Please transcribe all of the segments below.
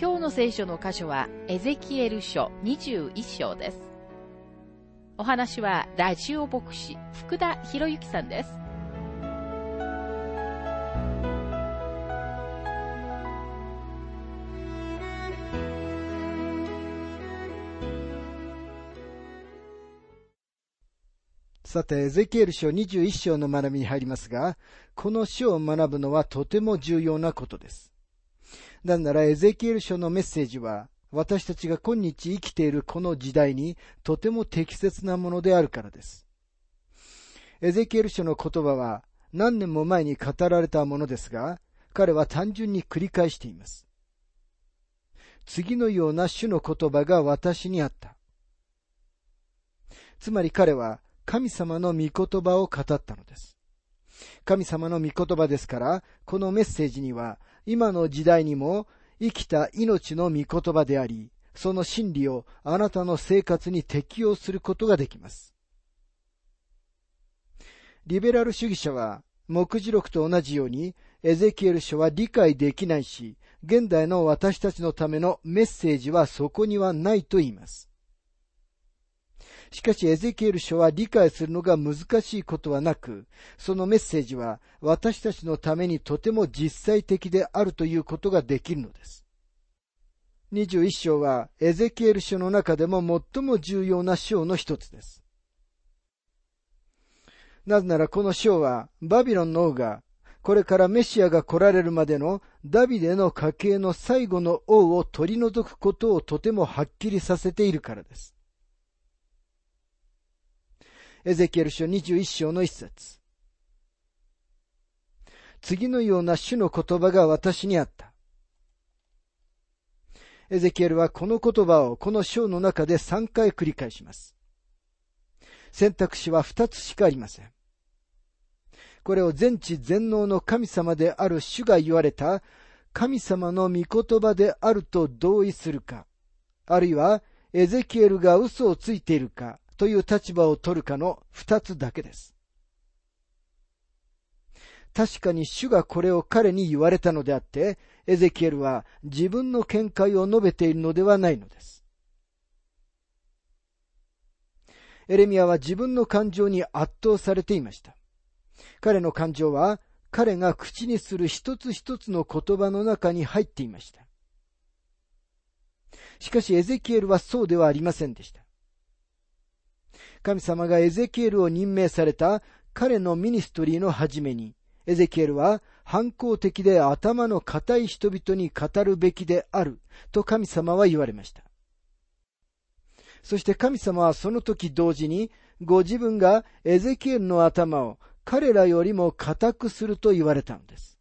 今日の聖書の箇所はエゼキエル書21章です。お話はラジオ牧師福田博之さんです。さて、エゼキエル書21章の学びに入りますが、この書を学ぶのはとても重要なことです。なんならエゼキエル書のメッセージは、私たちが今日生きているこの時代にとても適切なものであるからです。エゼキエル書の言葉は何年も前に語られたものですが、彼は単純に繰り返しています。次のような種の言葉が私にあった。つまり彼は神様の御言葉を語ったのです。神様の御言葉ですから、このメッセージには、今の時代にも生きた命の御言葉であり、その真理をあなたの生活に適用することができます。リベラル主義者は、目次録と同じように、エゼキエル書は理解できないし、現代の私たちのためのメッセージはそこにはないと言います。しかしエゼキエル書は理解するのが難しいことはなく、そのメッセージは私たちのためにとても実際的であるということができるのです。21章はエゼキエル書の中でも最も重要な章の一つです。なぜならこの章はバビロンの王がこれからメシアが来られるまでのダビデの家系の最後の王を取り除くことをとてもはっきりさせているからです。エゼキエル書21章の一節。次のような主の言葉が私にあった。エゼキエルはこの言葉をこの章の中で3回繰り返します。選択肢は2つしかありません。これを全知全能の神様である主が言われた神様の御言葉であると同意するか、あるいはエゼキエルが嘘をついているか、という立場を取るかの二つだけです。確かに主がこれを彼に言われたのであって、エゼキエルは自分の見解を述べているのではないのです。エレミアは自分の感情に圧倒されていました。彼の感情は彼が口にする一つ一つの言葉の中に入っていました。しかしエゼキエルはそうではありませんでした。神様がエゼキエルを任命された彼のミニストリーの初めに、エゼキエルは反抗的で頭の固い人々に語るべきであると神様は言われました。そして神様はその時同時にご自分がエゼキエルの頭を彼らよりも固くすると言われたのです。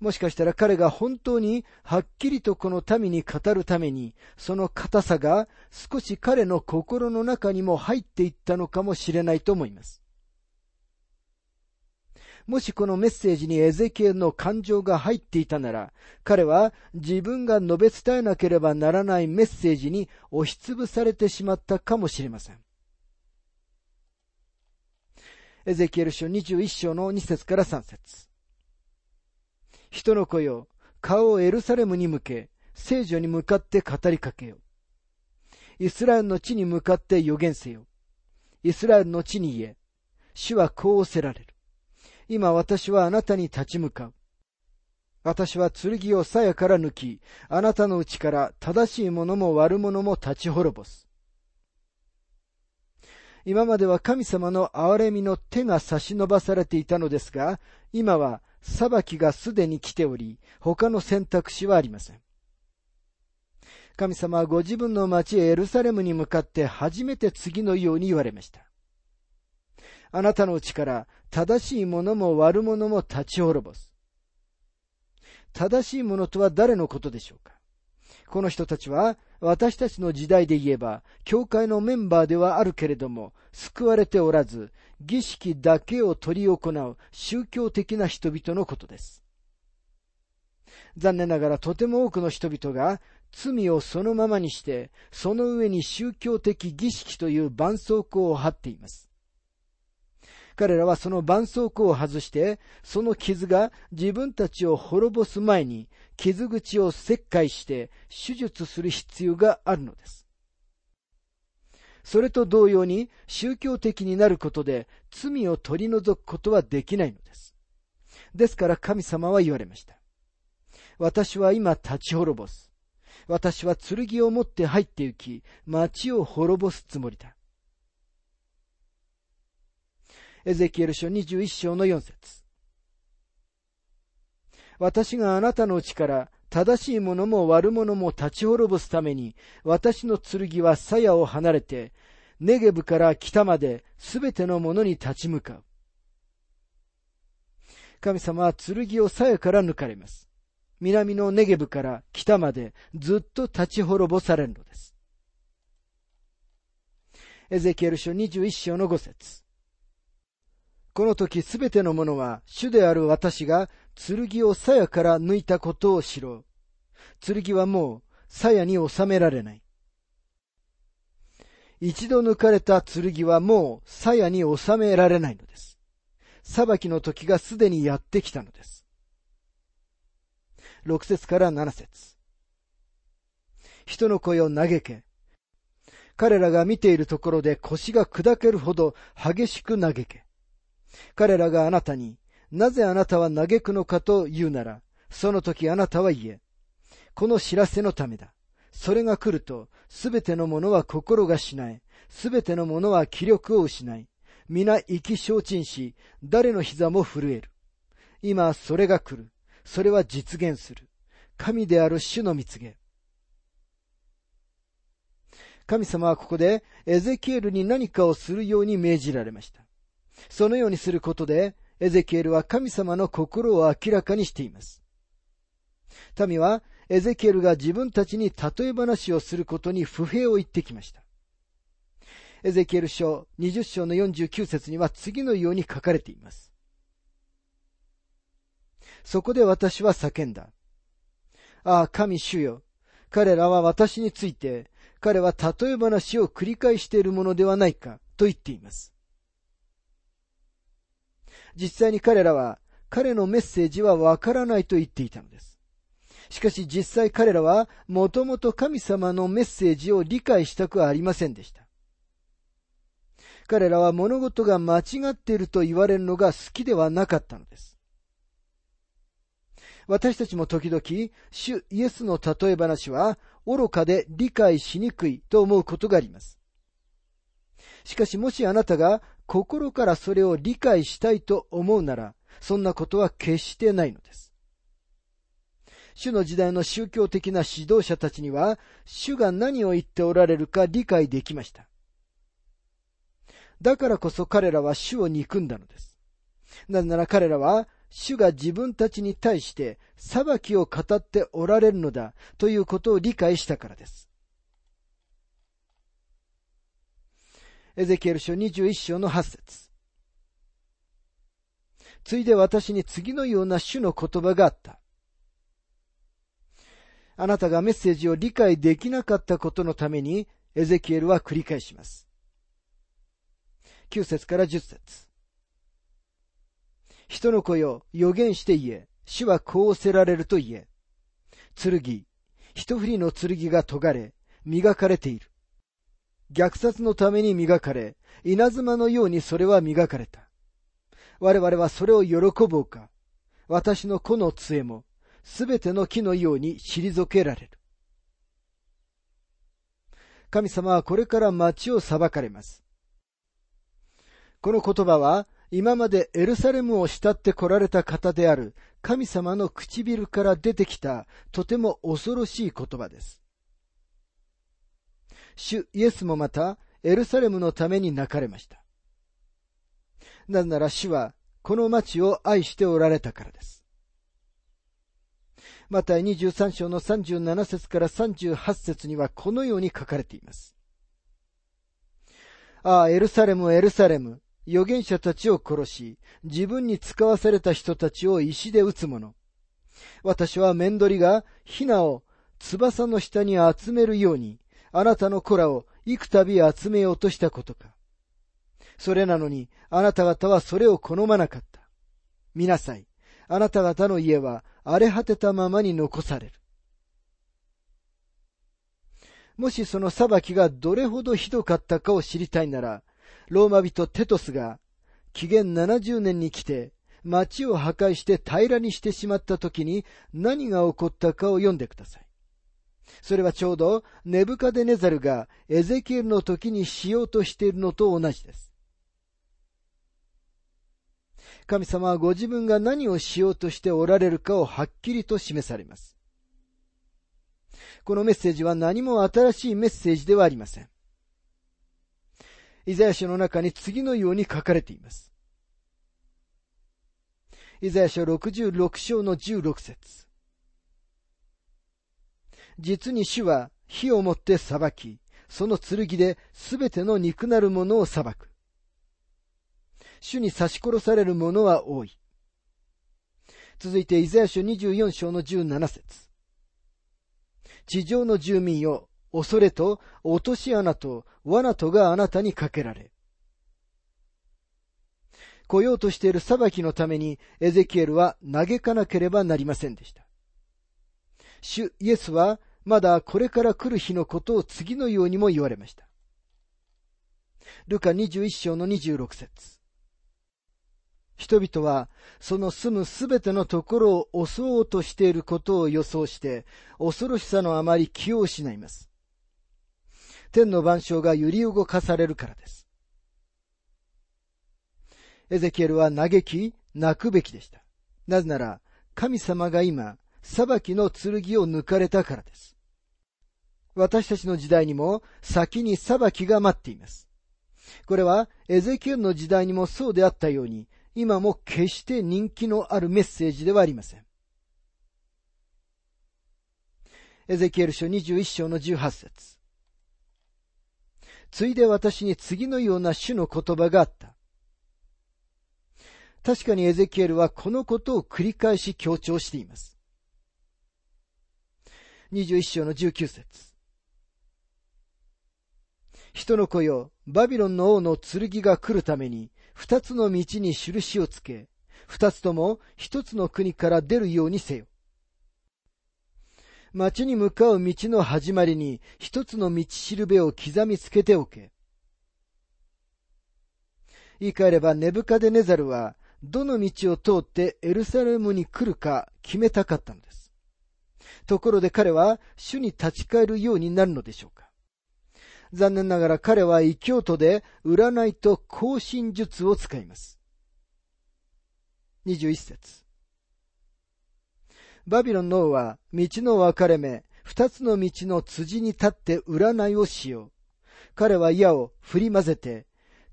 もしかしたら彼が本当にはっきりとこの民に語るために、その硬さが少し彼の心の中にも入っていったのかもしれないと思います。もしこのメッセージにエゼキエルの感情が入っていたなら、彼は自分が述べ伝えなければならないメッセージに押しつぶされてしまったかもしれません。エゼキエル書21章の2節から3節人の子よ、顔をエルサレムに向け、聖女に向かって語りかけよ。イスラエルの地に向かって予言せよ。イスラエルの地に言え。主はこうおせられる。今私はあなたに立ち向かう。私は剣を鞘から抜き、あなたのうちから正しいものも悪者も立ち滅ぼす。今までは神様の憐れみの手が差し伸ばされていたのですが、今は裁きがすでに来ており、他の選択肢はありません。神様はご自分の町エルサレムに向かって初めて次のように言われました。あなたのうちから正しいものも悪者も立ち滅ぼす。正しいものとは誰のことでしょうか？この人たちは私たちの時代で言えば、教会のメンバーではあるけれども、救われておらず、儀式だけを取り行う宗教的な人々のことです。残念ながらとても多くの人々が罪をそのままにして、その上に宗教的儀式という絆創膏を貼っています。彼らはその絆創膏を外して、その傷が自分たちを滅ぼす前に、傷口を切開して手術する必要があるのです。それと同様に宗教的になることで罪を取り除くことはできないのです。ですから神様は言われました。私は今立ち滅ぼす。私は剣を持って入って行き、町を滅ぼすつもりだ。エゼキエル書21章の4節私があなたのうちから正しいものも悪者も立ち滅ぼすために、私の剣は鞘を離れて、ネゲブから北まですべてのものに立ち向かう。神様は剣を鞘から抜かれます。南のネゲブから北までずっと立ち滅ぼされるのです。エゼキエル書21章の5節この時すべてのものは主である私が剣を鞘から抜いたことを知ろう。剣はもう鞘に収められない。一度抜かれた剣はもう鞘に収められないのです。裁きの時がすでにやってきたのです。六節から七節人の声を嘆け。彼らが見ているところで腰が砕けるほど激しく嘆け。彼らがあなたに、なぜあなたは嘆くのかと言うなら、その時あなたは言え。この知らせのためだ。それが来ると、すべてのものは心がしない。すべてのものは気力を失い。皆意気消沈し、誰の膝も震える。今それが来る。それは実現する。神である主の蜜げ。神様はここでエゼキエルに何かをするように命じられました。そのようにすることで、エゼキエルは神様の心を明らかにしています。民はエゼキエルが自分たちに例え話をすることに不平を言ってきました。エゼキエル書20章の49節には次のように書かれています。そこで私は叫んだ。ああ、神主よ。彼らは私について、彼は例え話を繰り返しているものではないか、と言っています。実際に彼らは彼のメッセージはわからないと言っていたのです。しかし実際彼らはもともと神様のメッセージを理解したくありませんでした。彼らは物事が間違っていると言われるのが好きではなかったのです。私たちも時々、主イエスの例え話は愚かで理解しにくいと思うことがあります。しかしもしあなたが心からそれを理解したいと思うなら、そんなことは決してないのです。主の時代の宗教的な指導者たちには、主が何を言っておられるか理解できました。だからこそ彼らは主を憎んだのです。なぜなら彼らは、主が自分たちに対して裁きを語っておられるのだということを理解したからです。エゼキエル書21章の8節ついで私に次のような主の言葉があった。あなたがメッセージを理解できなかったことのために、エゼキエルは繰り返します。9節から10節人の子よ、予言して言え。主はこうせられると言え。剣、一振りの剣が尖れ、磨かれている。虐殺のために磨かれ、稲妻のようにそれは磨かれた。我々はそれを喜ぼうか。私の子の杖も、すべての木のように退けられる。神様はこれから町を裁かれます。この言葉は、今までエルサレムを慕って来られた方である神様の唇から出てきたとても恐ろしい言葉です。主イエスもまたエルサレムのために泣かれました。なぜなら主はこの町を愛しておられたからです。また23章の37節から38節にはこのように書かれています。ああ、エルサレム、エルサレム、預言者たちを殺し、自分に使わされた人たちを石で撃つ者。私は面取りがヒナを翼の下に集めるように、あなたの子らを幾度集めようとしたことか。それなのに、あなた方はそれを好まなかった。見なさい。あなた方の家は荒れ果てたままに残される。もしその裁きがどれほどひどかったかを知りたいなら、ローマ人テトスが紀元70年に来て町を破壊して平らにしてしまった時に何が起こったかを読んでください。それはちょうどネブカデネザルがエゼキエルの時にしようとしているのと同じです。神様はご自分が何をしようとしておられるかをはっきりと示されます。このメッセージは何も新しいメッセージではありません。イザヤ書の中に次のように書かれています。イザヤ書66章の16節実に主は火をもって裁き、その剣で全ての肉なるものを裁く。主に刺し殺される者は多い。続いて、イザヤ書24章の17節地上の住民よ、恐れと落とし穴と罠とがあなたにかけられ。来ようとしている裁きのためにエゼキエルは嘆かなければなりませんでした。主イエスはまだこれから来る日のことを次のようにも言われました。ルカ21章の26節人々はその住むすべてのところを襲おうとしていることを予想して、恐ろしさのあまり気を失います。天の万象が揺り動かされるからです。エゼキエルは嘆き、泣くべきでした。なぜなら、神様が今、裁きの剣を抜かれたからです。私たちの時代にも先に裁きが待っています。これはエゼキエルの時代にもそうであったように、今も決して人気のあるメッセージではありません。エゼキエル書21章の18節ついで私に次のような種の言葉があった。確かにエゼキエルはこのことを繰り返し強調しています。21章の19節人の子よ、バビロンの王の剣が来るために、二つの道に印をつけ、二つとも一つの国から出るようにせよ。町に向かう道の始まりに一つの道しるべを刻みつけておけ。言い換えればネブカデネザルはどの道を通ってエルサレムに来るか決めたかったのです。ところで彼は主に立ち返るようになるのでしょうか残念ながら彼は異教徒で占いと更新術を使います。21節バビロンの王は道の分かれ目、二つの道の辻に立って占いをしよう。彼は矢を振り混ぜて、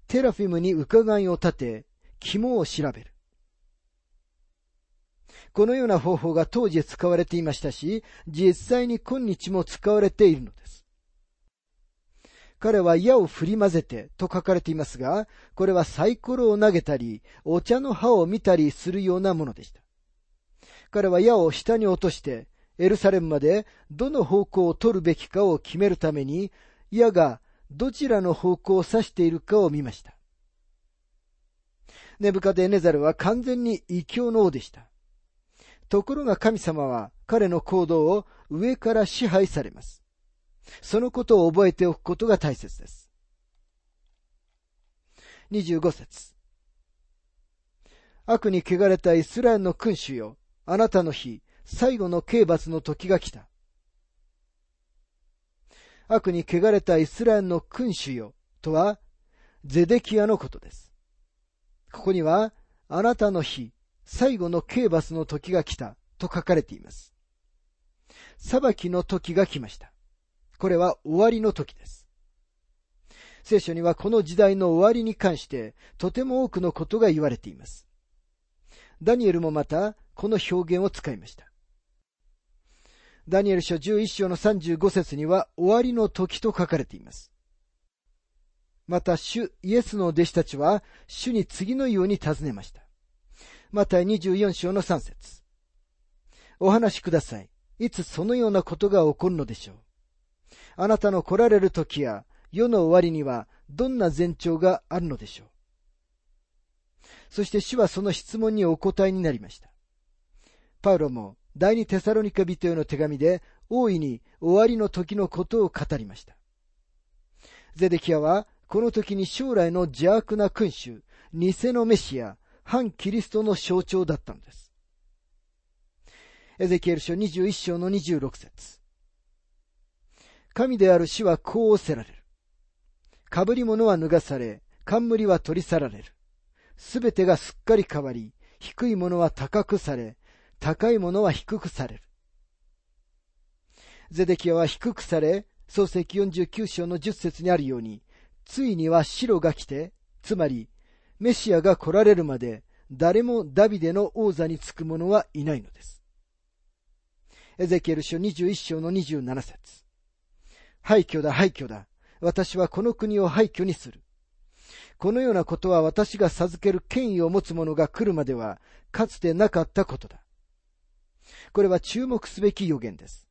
テラフィムに伺いを立て、肝を調べる。このような方法が当時使われていましたし、実際に今日も使われているのです。彼は矢を振り混ぜてと書かれていますが、これはサイコロを投げたり、お茶の葉を見たりするようなものでした。彼は矢を下に落として、エルサレムまでどの方向を取るべきかを決めるために、矢がどちらの方向を指しているかを見ました。ネブカデネザルは完全に異教の王でした。ところが神様は彼の行動を上から支配されます。そのことを覚えておくことが大切です。25節悪に汚れたイスラエルの君主よ、あなたの日、最後の刑罰の時が来た。悪に汚れたイスラエルの君主よ、とは、ゼデキアのことです。ここには、あなたの日、最後の刑罰の時が来た、と書かれています。裁きの時が来ました。これは終わりの時です。聖書にはこの時代の終わりに関してとても多くのことが言われています。ダニエルもまたこの表現を使いました。ダニエル書11章の35節には終わりの時と書かれています。また、主イエスの弟子たちは、主に次のように尋ねました。また24章の3節お話しください。いつそのようなことが起こるのでしょう。あなたの来られる時や世の終わりにはどんな前兆があるのでしょう。そして主はその質問にお答えになりました。パウロも第二テサロニカ人への手紙で大いに終わりの時のことを語りました。ゼデキアはこの時に将来の邪悪な君主、偽のメシア、反キリストの象徴だったのです。エゼキエル書21章の26節神である死はこうおせられる。被り物は脱がされ、冠は取り去られる。すべてがすっかり変わり、低いものは高くされ、高いものは低くされる。ゼデキアは低くされ、創世記49章の10節にあるように、ついには白が来て、つまり、メシアが来られるまで、誰もダビデの王座につく者はいないのです。エゼキエル書21章の27節廃墟だ、廃墟だ。私はこの国を廃墟にする。このようなことは私が授ける権威を持つ者が来るまでは、かつてなかったことだ。これは注目すべき予言です。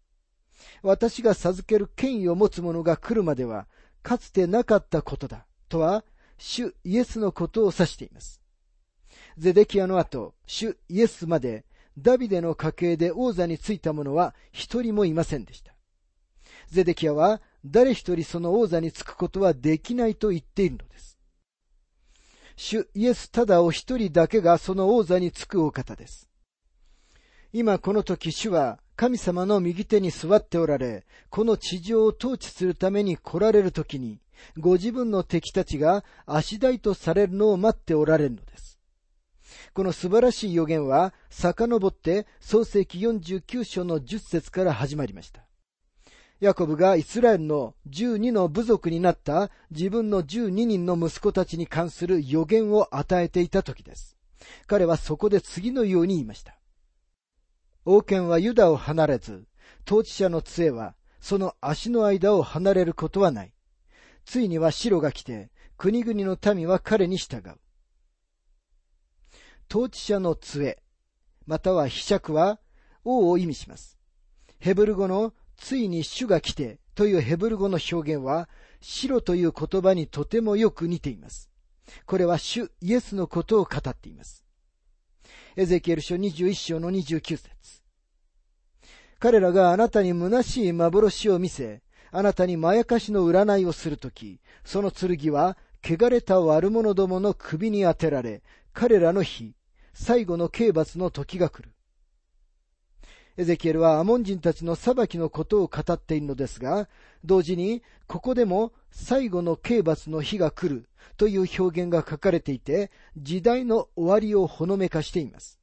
私が授ける権威を持つ者が来るまでは、かつてなかったことだ。とは、主イエスのことを指しています。ゼデキアの後、主イエスまでダビデの家系で王座についた者は一人もいませんでした。ゼデキアは誰一人その王座につくことはできないと言っているのです。主イエスただお一人だけがその王座につくお方です。今この時主は神様の右手に座っておられ、この地上を統治するために来られる時に、ご自分の敵たちが足台とされるのを待っておられるのです。この素晴らしい予言は、遡って創世記49章の10節から始まりました。ヤコブがイスラエルの12の部族になった自分の12人の息子たちに関する予言を与えていた時です。彼はそこで次のように言いました。王権はユダを離れず、統治者の杖はその足の間を離れることはない。ついには白が来て、国々の民は彼に従う。統治者の杖、または被釈は王を意味します。ヘブル語のついに主が来てというヘブル語の表現は白という言葉にとてもよく似ています。これは主イエスのことを語っています。エゼキエル書21章の29節彼らがあなたに虚しい幻を見せ、あなたにまやかしの占いをするとき、その剣は汚れた悪者どもの首に当てられ、彼らの日、最後の刑罰の時が来る。エゼキエルはアモン人たちの裁きのことを語っているのですが、同時にここでも最後の刑罰の日が来るという表現が書かれていて、時代の終わりをほのめかしています。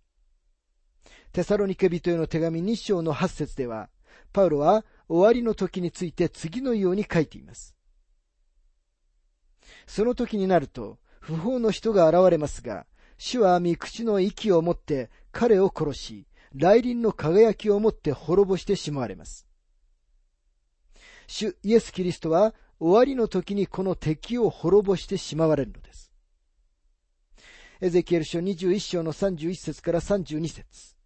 テサロニケ人への手紙2章の8節では、パウロは終わりの時について次のように書いています。その時になると、不法の人が現れますが、主は御口の息を持って彼を殺し、来臨の輝きを持って滅ぼしてしまわれます。主イエス・キリストは終わりの時にこの敵を滅ぼしてしまわれるのです。エゼキエル書21章の31節から32節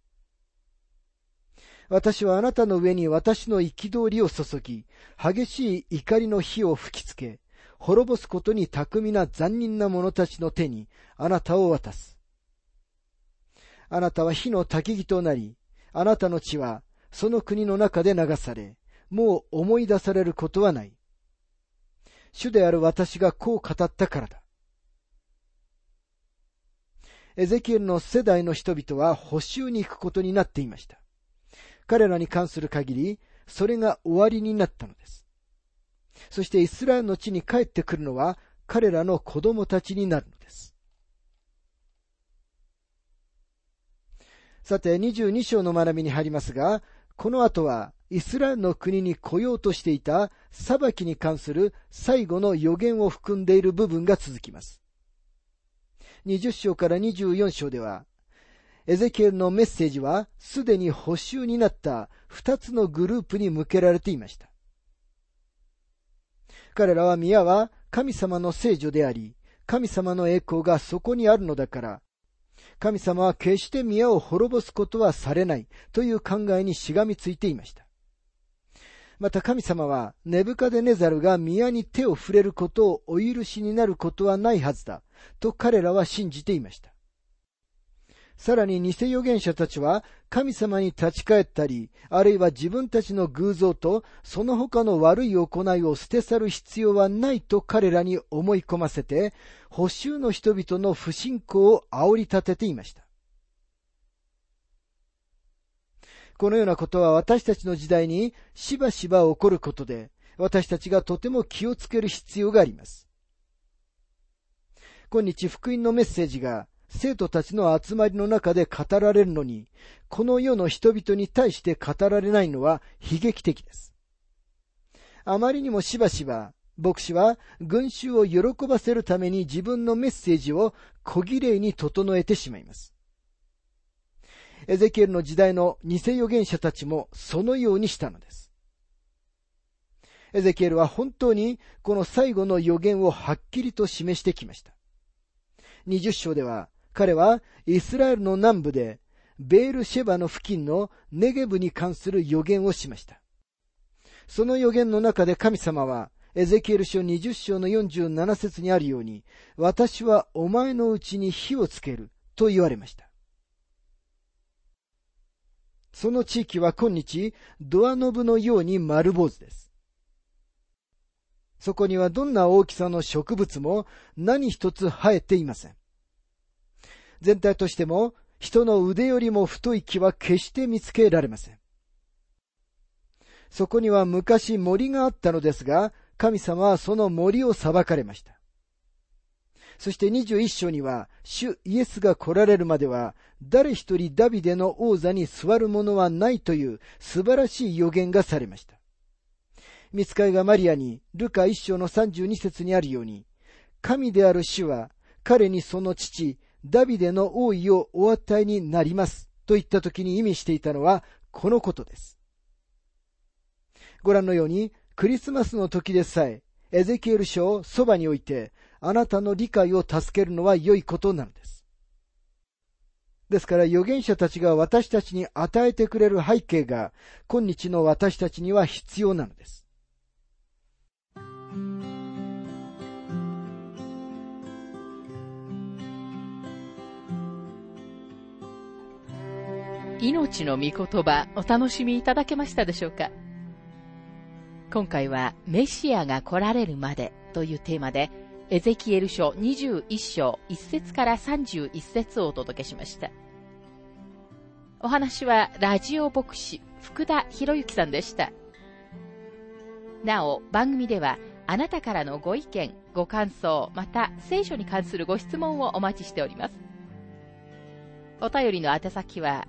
私はあなたの上に私の憤りを注ぎ、激しい怒りの火を吹きつけ、滅ぼすことに巧みな残忍な者たちの手にあなたを渡す。あなたは火の焚き木となり、あなたの血はその国の中で流され、もう思い出されることはない。主である私がこう語ったからだ。エゼキエルの世代の人々は補修に行くことになっていました。彼らに関する限り、それが終わりになったのです。そしてイスラエルの地に帰ってくるのは彼らの子供たちになるのです。さて、22章の学びに入りますが、この後はイスラエルの国に来ようとしていた裁きに関する最後の予言を含んでいる部分が続きます。20章から24章では、エゼキエルのメッセージはすでに補修になった二つのグループに向けられていました。彼らは宮は神様の聖女であり、神様の栄光がそこにあるのだから、神様は決して宮を滅ぼすことはされないという考えにしがみついていました。また神様は、ネブカデネザルが宮に手を触れることをお許しになることはないはずだ、と彼らは信じていました。さらに偽預言者たちは神様に立ち返ったり、あるいは自分たちの偶像とその他の悪い行いを捨て去る必要はないと彼らに思い込ませて、補修の人々の不信仰を煽り立てていました。このようなことは私たちの時代にしばしば起こることで、私たちがとても気をつける必要があります。今日福音のメッセージが生徒たちの集まりの中で語られるのに、この世の人々に対して語られないのは悲劇的です。あまりにもしばしば、牧師は群衆を喜ばせるために自分のメッセージを小綺麗に整えてしまいます。エゼキエルの時代の偽預言者たちもそのようにしたのです。エゼキエルは本当にこの最後の予言をはっきりと示してきました。20章では彼はイスラエルの南部でベールシェバの付近のネゲブに関する予言をしました。その予言の中で神様は、エゼキエル書20章の47節にあるように、私はお前のうちに火をつけると言われました。その地域は今日、ドアノブのように丸坊主です。そこにはどんな大きさの植物も何一つ生えていません。全体としても人の腕よりも太い木は決して見つけられません。そこには昔森があったのですが、神様はその森を裁かれました。そして21章には、主イエスが来られるまでは、誰一人ダビデの王座に座る者はないという素晴らしい予言がされました。見つかいがマリアに、ルカ一章の32節にあるように、神である主は、彼にその父、ダビデの王位をお与えになりますと言った時に意味していたのはこのことです。ご覧のように、クリスマスの時でさえ、エゼキエル書をそばに置いて、あなたの理解を助けるのは良いことなのです。ですから預言者たちが私たちに与えてくれる背景が、今日の私たちには必要なのです。命の御言葉お楽しみいただけましたでしょうか？今回はメシアが来られるまでというテーマでエゼキエル書21章1節から31節をお届けしました。お話はラジオ牧師福田博之さんでした。なお、番組ではあなたからのご意見、ご感想、また聖書に関するご質問をお待ちしております。お便りの宛先は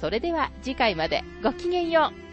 それでは次回までごきげんよう。